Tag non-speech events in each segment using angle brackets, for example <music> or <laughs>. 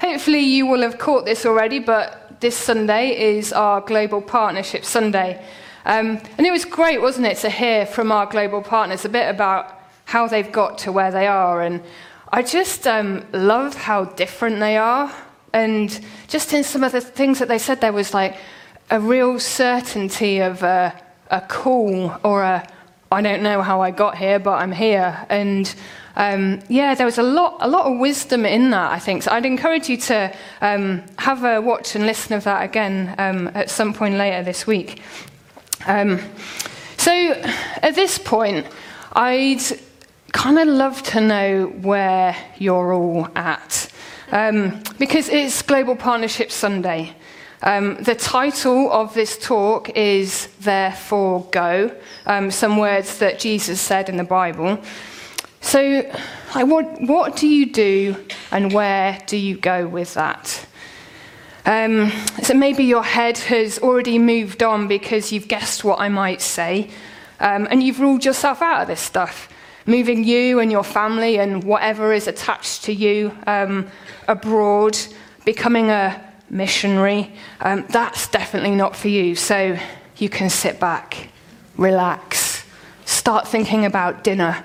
Hopefully, you will have caught this already, but this Sunday is our Global Partnership Sunday. Um, and it was great, wasn't it, to hear from our global partners a bit about how they've got to where they are. And I just um, love how different they are. And just in some of the things that they said, there was like a real certainty of a, a call or a, I don't know how I got here, but I'm here. And um, yeah, there was a lot, a lot of wisdom in that, I think. So I'd encourage you to um, have a watch and listen of that again um, at some point later this week. Um, so at this point, I'd kind of love to know where you're all at. Um, because it's Global Partnership Sunday. Um, the title of this talk is Therefore Go, um, some words that Jesus said in the Bible. So, what do you do and where do you go with that? Um, so maybe your head has already moved on because you've guessed what I might say, um, and you've ruled yourself out of this stuff, moving you and your family and whatever is attached to you um, abroad, becoming a missionary. Um, that's definitely not for you. So you can sit back, relax, start thinking about dinner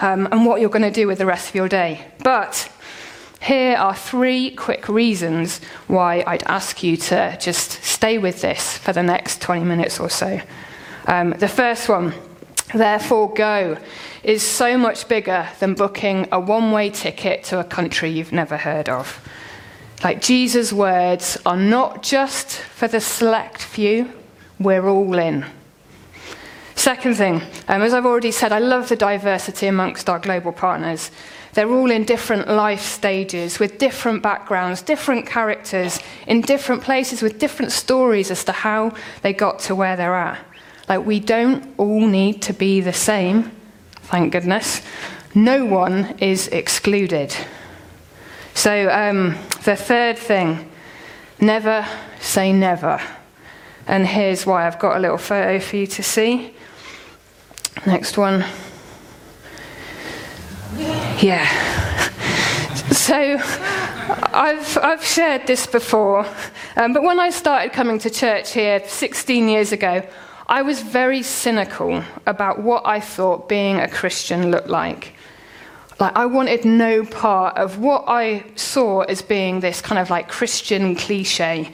um, and what you're going to do with the rest of your day. But here are three quick reasons why I'd ask you to just stay with this for the next 20 minutes or so. Um, the first one, therefore go, is so much bigger than booking a one way ticket to a country you've never heard of. Like Jesus' words are not just for the select few, we're all in. Second thing, um, as I've already said, I love the diversity amongst our global partners. They're all in different life stages, with different backgrounds, different characters, in different places, with different stories as to how they got to where they're at. Like, we don't all need to be the same, thank goodness. No one is excluded. So, um, the third thing never say never. And here's why I've got a little photo for you to see. Next one. Yeah. So I've, I've shared this before, um, but when I started coming to church here 16 years ago, I was very cynical about what I thought being a Christian looked like. Like, I wanted no part of what I saw as being this kind of like Christian cliche.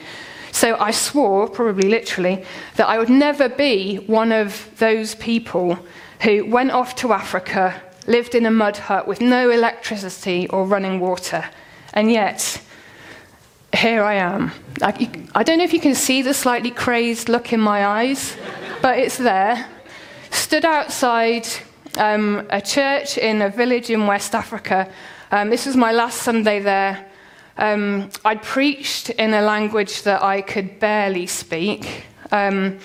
So I swore, probably literally, that I would never be one of those people who went off to Africa, lived in a mud hut with no electricity or running water. And yet, here I am. I, I don't know if you can see the slightly crazed look in my eyes, but it's there. Stood outside um, a church in a village in West Africa. Um, this was my last Sunday there. Um, I preached in a language that I could barely speak. Um,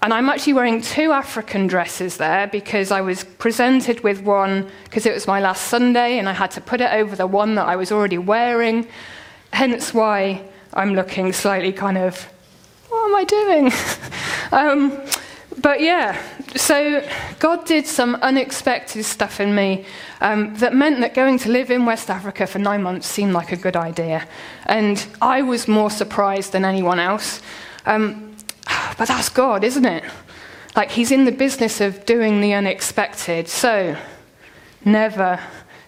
and I'm actually wearing two African dresses there because I was presented with one because it was my last Sunday and I had to put it over the one that I was already wearing. Hence why I'm looking slightly kind of, what am I doing? <laughs> um, but yeah, so God did some unexpected stuff in me um, that meant that going to live in West Africa for nine months seemed like a good idea. And I was more surprised than anyone else. Um, but that's God, isn't it? Like, He's in the business of doing the unexpected. So, never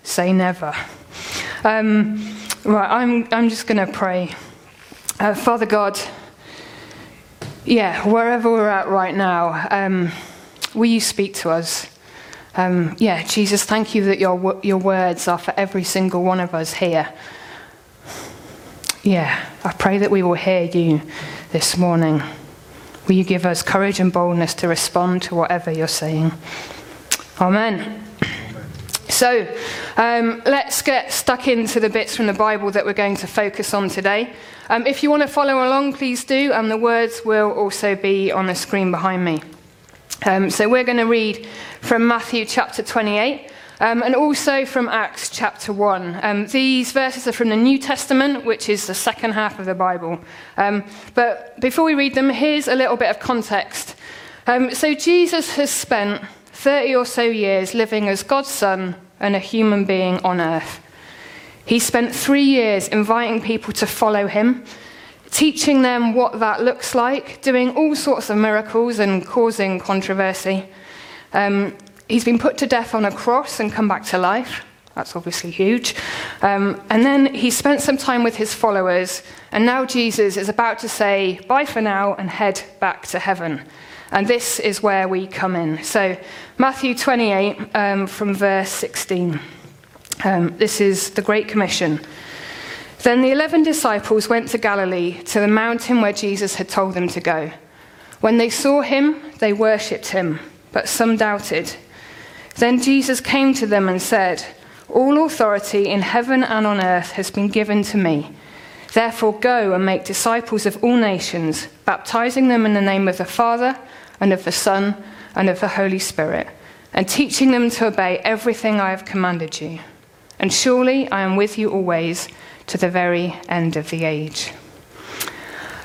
say never. Um, right, I'm, I'm just going to pray. Uh, Father God, yeah, wherever we're at right now, um, will you speak to us? Um, yeah, Jesus, thank you that your, your words are for every single one of us here. Yeah, I pray that we will hear you this morning. Will you give us courage and boldness to respond to whatever you're saying? Amen. So, um, let's get stuck into the bits from the Bible that we're going to focus on today. Um, if you want to follow along, please do, and the words will also be on the screen behind me. Um, so, we're going to read from Matthew chapter 28, um, and also from Acts chapter 1. Um, these verses are from the New Testament, which is the second half of the Bible. Um, but before we read them, here's a little bit of context. Um, so, Jesus has spent 30 or so years living as God's Son and a human being on earth. He spent three years inviting people to follow him, teaching them what that looks like, doing all sorts of miracles and causing controversy. Um, he's been put to death on a cross and come back to life. That's obviously huge. Um, and then he spent some time with his followers, and now Jesus is about to say bye for now and head back to heaven. And this is where we come in. So, Matthew 28 um, from verse 16. Um, this is the Great Commission. Then the eleven disciples went to Galilee, to the mountain where Jesus had told them to go. When they saw him, they worshipped him, but some doubted. Then Jesus came to them and said, All authority in heaven and on earth has been given to me. Therefore, go and make disciples of all nations, baptizing them in the name of the Father, and of the Son, and of the Holy Spirit, and teaching them to obey everything I have commanded you. And surely I am with you always to the very end of the age.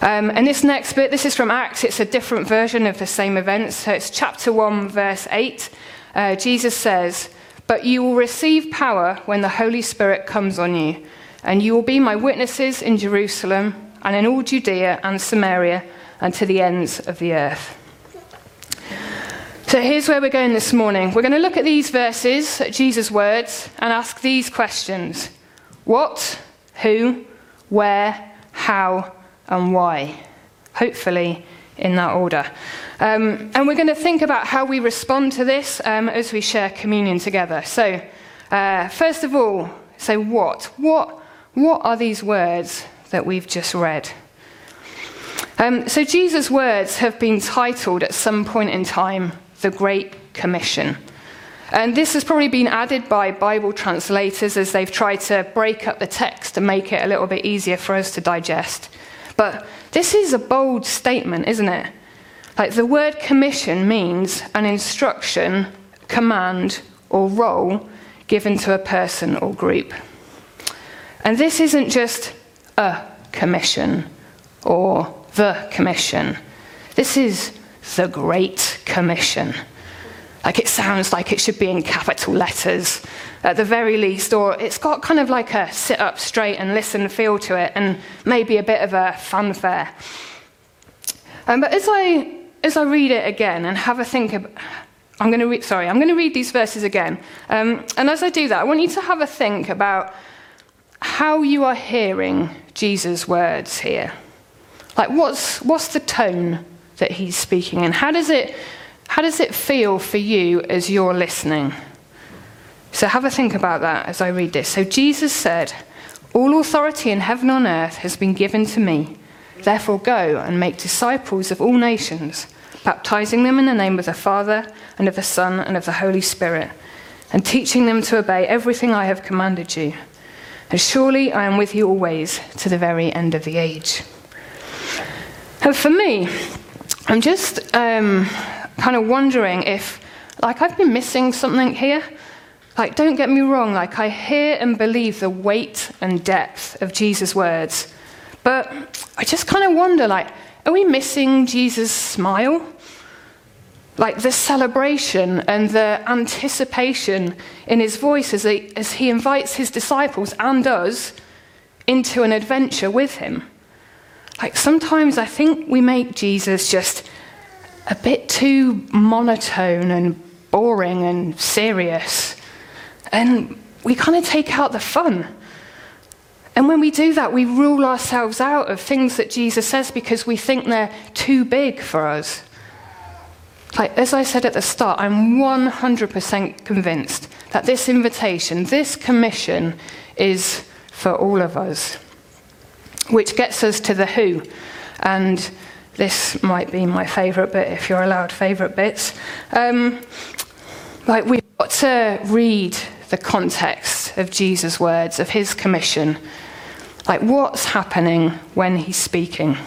Um, and this next bit, this is from Acts. It's a different version of the same event. So it's chapter 1, verse 8. Uh, Jesus says, But you will receive power when the Holy Spirit comes on you, and you will be my witnesses in Jerusalem and in all Judea and Samaria and to the ends of the earth. So here's where we're going this morning. We're going to look at these verses, at Jesus' words, and ask these questions What, who, where, how, and why? Hopefully, in that order. Um, and we're going to think about how we respond to this um, as we share communion together. So, uh, first of all, say what? What? What are these words that we've just read? Um, so, Jesus' words have been titled at some point in time the Great Commission. And this has probably been added by Bible translators as they've tried to break up the text and make it a little bit easier for us to digest. But this is a bold statement, isn't it? Like the word commission means an instruction, command, or role given to a person or group. And this isn't just a commission or the commission. This is the Great Commission. Like it sounds like it should be in capital letters at the very least, or it's got kind of like a sit up straight and listen feel to it, and maybe a bit of a fanfare. Um, but as I, as I read it again and have a think about, I'm going to read, sorry, I'm going to read these verses again. Um, and as I do that, I want you to have a think about how you are hearing Jesus' words here. Like, what's, what's the tone that he's speaking in? How does it, how does it feel for you as you're listening? So have a think about that as I read this. So Jesus said, All authority in heaven and on earth has been given to me. Therefore, go and make disciples of all nations, baptizing them in the name of the Father, and of the Son, and of the Holy Spirit, and teaching them to obey everything I have commanded you. And surely I am with you always to the very end of the age. And for me, I'm just um, kind of wondering if, like, I've been missing something here. Like, don't get me wrong, like, I hear and believe the weight and depth of Jesus' words. But I just kind of wonder, like, are we missing Jesus' smile? Like the celebration and the anticipation in his voice as he, as he invites his disciples and us into an adventure with him. Like sometimes I think we make Jesus just a bit too monotone and boring and serious. And we kind of take out the fun. And when we do that, we rule ourselves out of things that Jesus says because we think they're too big for us. Like, as I said at the start, I'm 100% convinced that this invitation, this commission, is for all of us which gets us to the who. And this might be my favourite bit if you're allowed favourite bits. Um, like, we've got to read the context of Jesus' words, of his commission. Like, what's happening when he's speaking?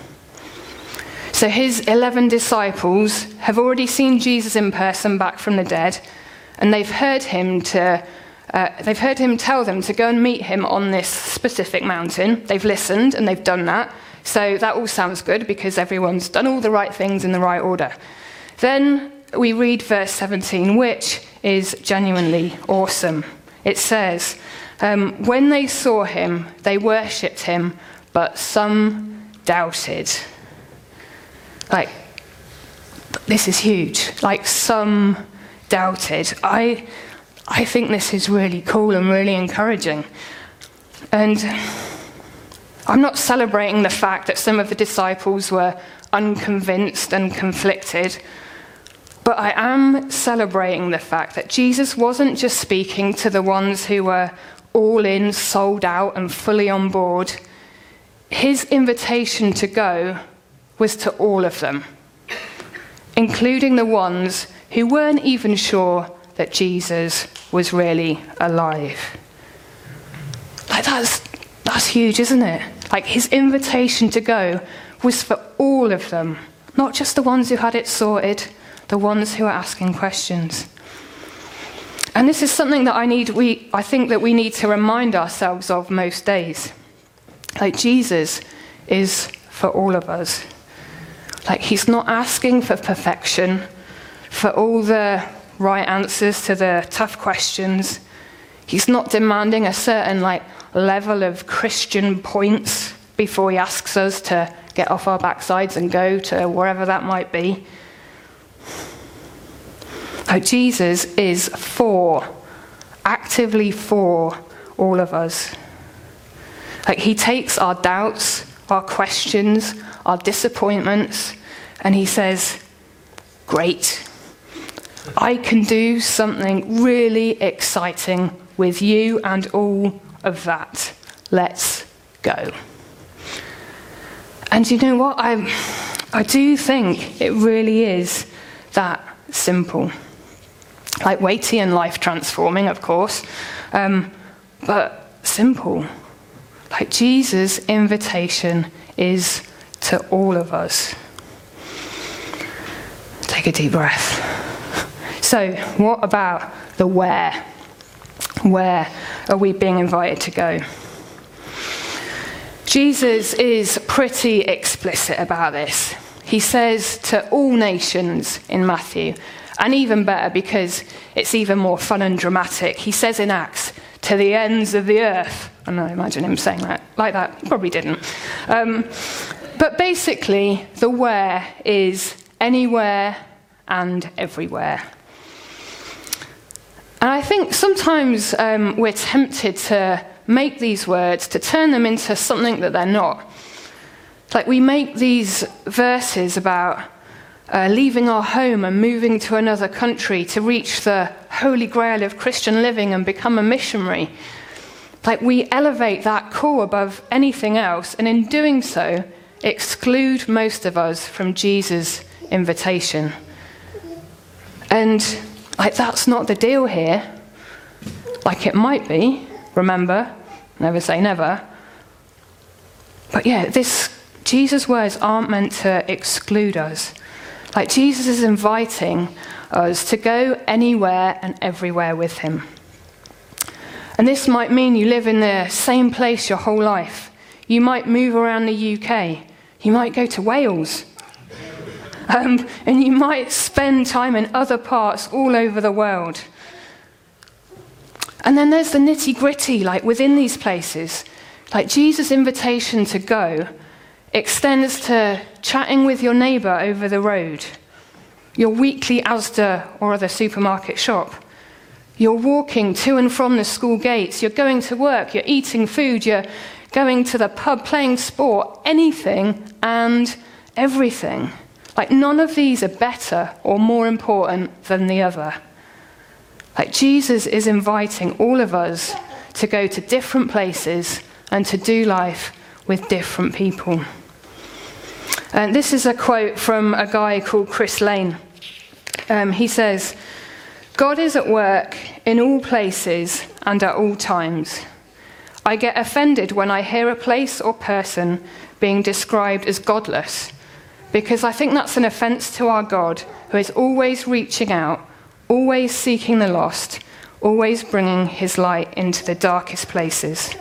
So, his 11 disciples have already seen Jesus in person back from the dead, and they've heard him to uh, they've heard him tell them to go and meet him on this specific mountain. They've listened and they've done that. So that all sounds good because everyone's done all the right things in the right order. Then we read verse 17, which is genuinely awesome. It says, Um, when they saw him, they worshipped him, but some doubted. Like, this is huge. Like, some doubted. I, I think this is really cool and really encouraging. And I'm not celebrating the fact that some of the disciples were unconvinced and conflicted, but I am celebrating the fact that Jesus wasn't just speaking to the ones who were all in, sold out, and fully on board. His invitation to go was to all of them, including the ones who weren't even sure that Jesus was really alive. Like that's that's huge, isn't it? Like his invitation to go was for all of them, not just the ones who had it sorted, the ones who are asking questions. And this is something that I need we I think that we need to remind ourselves of most days. Like Jesus is for all of us. Like he's not asking for perfection, for all the right answers to the tough questions. He's not demanding a certain like level of Christian points before he asks us to get off our backsides and go to wherever that might be. Oh, Jesus is for, actively for all of us. Like he takes our doubts, our questions, our disappointments, and he says, Great, I can do something really exciting with you and all of that. Let's go. And you know what? I, I do think it really is that simple. Like weighty and life transforming, of course, um, but simple. Like Jesus' invitation is to all of us. Take a deep breath. So, what about the where? Where are we being invited to go? Jesus is pretty explicit about this. He says to all nations in Matthew, and even better because it's even more fun and dramatic, he says in Acts, to the ends of the earth. And I imagine him saying that like that. He probably didn't. Um, but basically, the where is anywhere and everywhere. And I think sometimes um, we're tempted to make these words, to turn them into something that they're not. Like we make these verses about uh, leaving our home and moving to another country to reach the holy grail of Christian living and become a missionary. Like we elevate that call above anything else, and in doing so, exclude most of us from Jesus' invitation. And like, that's not the deal here. Like, it might be, remember, never say never. But yeah, this, Jesus' words aren't meant to exclude us. Like, Jesus is inviting us to go anywhere and everywhere with him. And this might mean you live in the same place your whole life. You might move around the UK. You might go to Wales. Um, and you might spend time in other parts all over the world. And then there's the nitty gritty, like within these places. Like Jesus' invitation to go extends to chatting with your neighbour over the road, your weekly Asda or other supermarket shop. You're walking to and from the school gates, you're going to work, you're eating food, you're going to the pub, playing sport, anything and everything. Like, none of these are better or more important than the other. Like, Jesus is inviting all of us to go to different places and to do life with different people. And this is a quote from a guy called Chris Lane. Um, he says, God is at work in all places and at all times. I get offended when I hear a place or person being described as godless because I think that's an offense to our God, who is always reaching out, always seeking the lost, always bringing his light into the darkest places.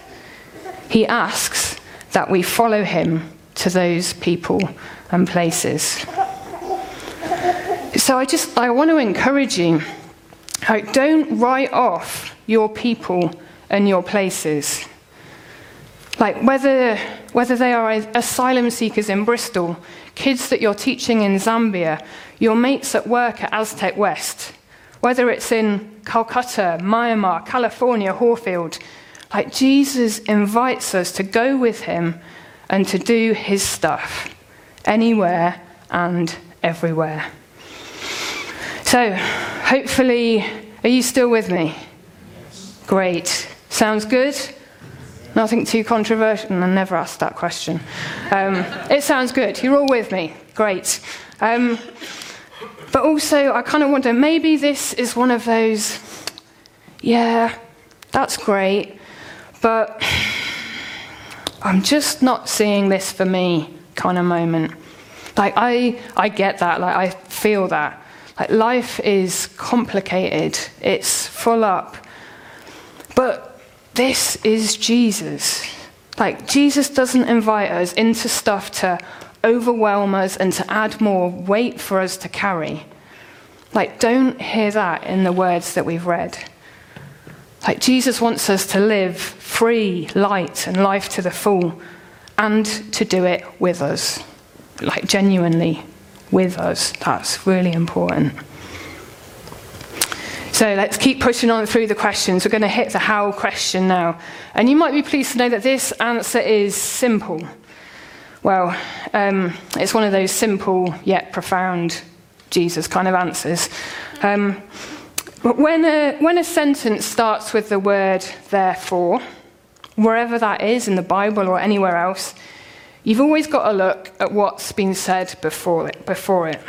He asks that we follow him to those people and places. So I just I want to encourage you. Don't write off your people and your places. Like whether, whether they are asylum seekers in Bristol, kids that you're teaching in Zambia, your mates at work at Aztec West, whether it's in Calcutta, Myanmar, California, Horfield, like Jesus invites us to go with him and to do his stuff anywhere and everywhere. So, hopefully, are you still with me? Great. Sounds good? Nothing too controversial. I never asked that question. Um, it sounds good. You're all with me. Great. Um, but also, I kind of wonder maybe this is one of those, yeah, that's great, but I'm just not seeing this for me kind of moment. Like, I, I get that. Like, I feel that. Like, life is complicated, it's full up. But this is Jesus. Like, Jesus doesn't invite us into stuff to overwhelm us and to add more weight for us to carry. Like, don't hear that in the words that we've read. Like, Jesus wants us to live free, light, and life to the full, and to do it with us. Like, genuinely with us. That's really important. So let's keep pushing on through the questions. We're going to hit the how question now. And you might be pleased to know that this answer is simple. Well, um, it's one of those simple yet profound Jesus kind of answers. Um, but when a, when a sentence starts with the word therefore, wherever that is in the Bible or anywhere else, you've always got to look at what's been said before it. Before it.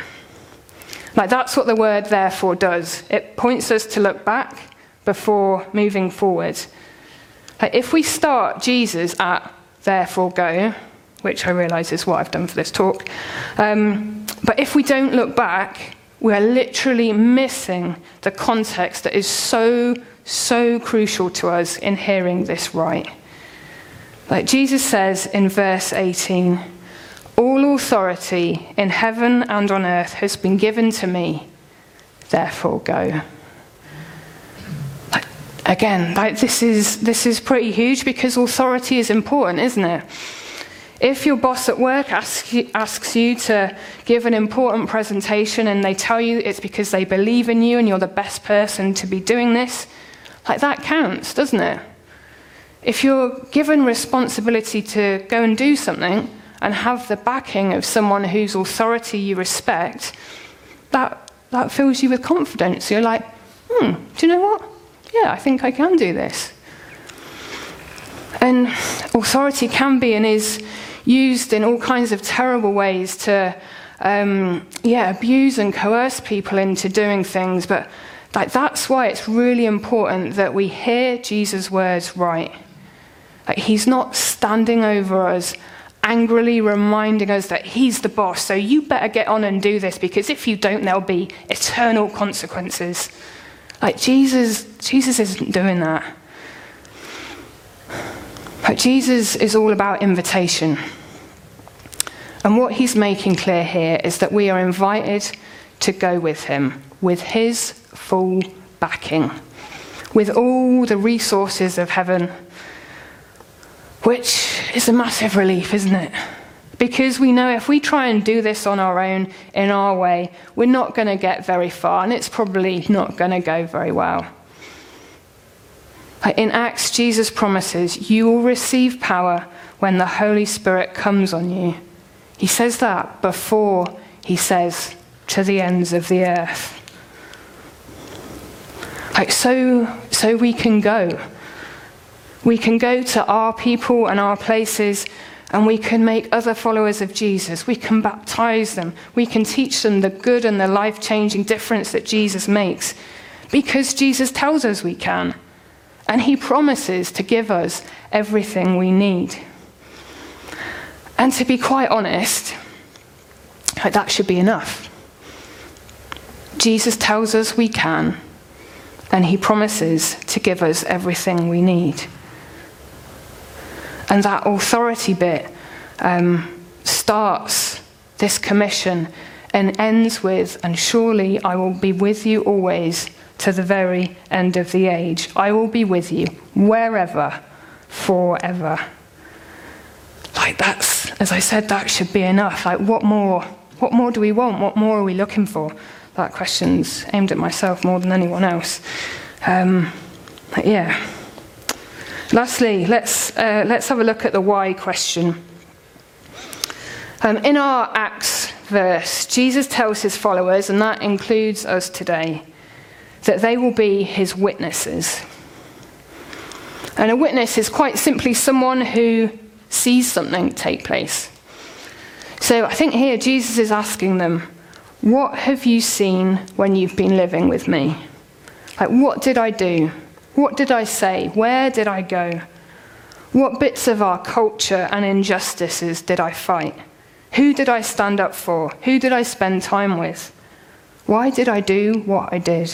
Like that's what the word therefore does. It points us to look back before moving forward. Like if we start Jesus at therefore go, which I realise is what I've done for this talk, um, but if we don't look back, we are literally missing the context that is so, so crucial to us in hearing this right. Like Jesus says in verse 18, all authority in heaven and on earth has been given to me, therefore go. Again, like this is this is pretty huge because authority is important, isn't it? If your boss at work asks you, asks you to give an important presentation and they tell you it's because they believe in you and you're the best person to be doing this, like that counts, doesn't it? If you're given responsibility to go and do something and have the backing of someone whose authority you respect, that, that fills you with confidence. You're like, hmm, do you know what? Yeah, I think I can do this. And authority can be and is used in all kinds of terrible ways to, um, yeah, abuse and coerce people into doing things. But like, that's why it's really important that we hear Jesus' words right. Like, he's not standing over us, angrily reminding us that he's the boss, so you better get on and do this because if you don't, there'll be eternal consequences. Like, Jesus, Jesus isn't doing that. But Jesus is all about invitation. And what he's making clear here is that we are invited to go with him with his full backing, with all the resources of heaven, which is a massive relief, isn't it? Because we know if we try and do this on our own, in our way, we're not going to get very far, and it's probably not going to go very well. But in Acts, Jesus promises, You will receive power when the Holy Spirit comes on you he says that before he says, to the ends of the earth. Like, so, so we can go. We can go to our people and our places, and we can make other followers of Jesus. We can baptize them. We can teach them the good and the life changing difference that Jesus makes because Jesus tells us we can. And he promises to give us everything we need. And to be quite honest, that should be enough. Jesus tells us we can, and he promises to give us everything we need. And that authority bit um, starts this commission and ends with, and surely I will be with you always to the very end of the age. I will be with you wherever, forever. Like that's, as I said, that should be enough. Like what more? What more do we want? What more are we looking for? That question's aimed at myself more than anyone else. Um, yeah. Lastly, let's, uh, let's have a look at the why question. Um, in our Acts verse, Jesus tells his followers, and that includes us today, that they will be his witnesses. And a witness is quite simply someone who sees something take place. So I think here Jesus is asking them, What have you seen when you've been living with me? Like, what did I do? What did I say? Where did I go? What bits of our culture and injustices did I fight? Who did I stand up for? Who did I spend time with? Why did I do what I did?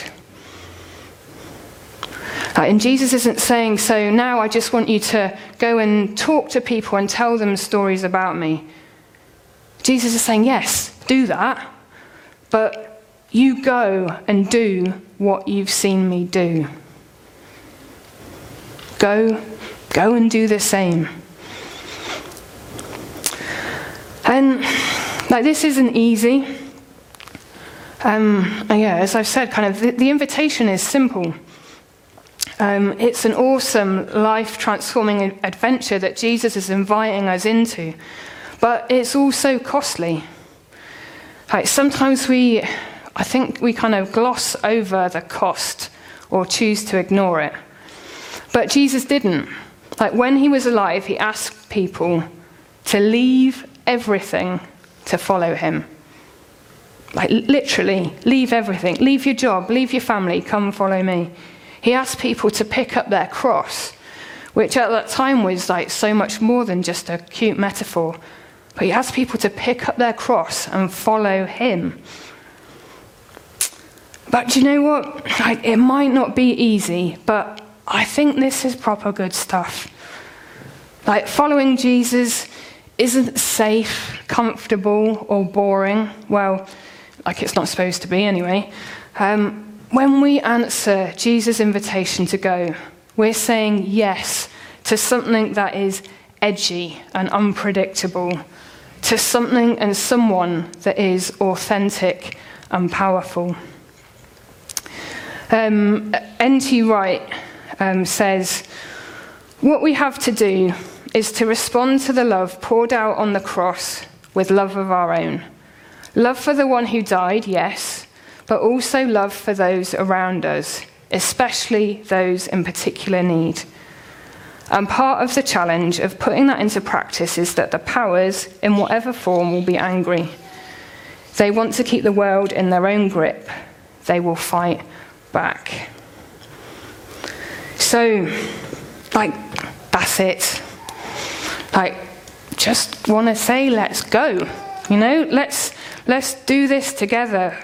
Uh, and Jesus isn't saying, so now I just want you to go and talk to people and tell them stories about me. Jesus is saying, yes, do that, but you go and do what you've seen me do. Go, go and do the same. And like this isn't easy. Um, yeah, as I've said, kind of the, the invitation is simple. Um, it's an awesome, life transforming adventure that Jesus is inviting us into, but it's also costly. Like sometimes we, I think we kind of gloss over the cost or choose to ignore it. But Jesus didn't. Like when he was alive, he asked people to leave everything to follow him. Like literally, leave everything. Leave your job, leave your family, come follow me. He asked people to pick up their cross, which at that time was like so much more than just a cute metaphor. But he asked people to pick up their cross and follow him. But do you know what? Like, it might not be easy, but I think this is proper good stuff. Like, following Jesus isn't safe, comfortable, or boring. Well, like it's not supposed to be anyway. Um, when we answer Jesus' invitation to go, we're saying yes to something that is edgy and unpredictable, to something and someone that is authentic and powerful. Um, N.T. Wright um, says, What we have to do is to respond to the love poured out on the cross with love of our own. Love for the one who died, yes, but also love for those around us, especially those in particular need. And part of the challenge of putting that into practice is that the powers, in whatever form, will be angry. They want to keep the world in their own grip. They will fight back. So, like, that's it. Like, just want to say, let's go. You know, let's let's do this together.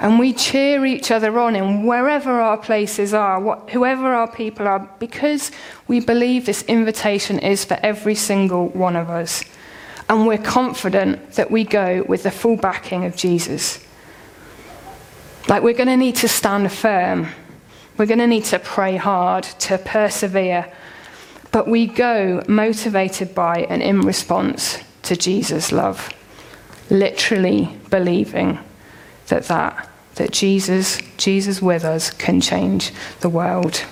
And we cheer each other on in wherever our places are, what, whoever our people are, because we believe this invitation is for every single one of us. And we're confident that we go with the full backing of Jesus. Like, we're going to need to stand firm. We're going to need to pray hard, to persevere. But we go motivated by and in response to Jesus' love, literally believing that that that Jesus, Jesus with us, can change the world.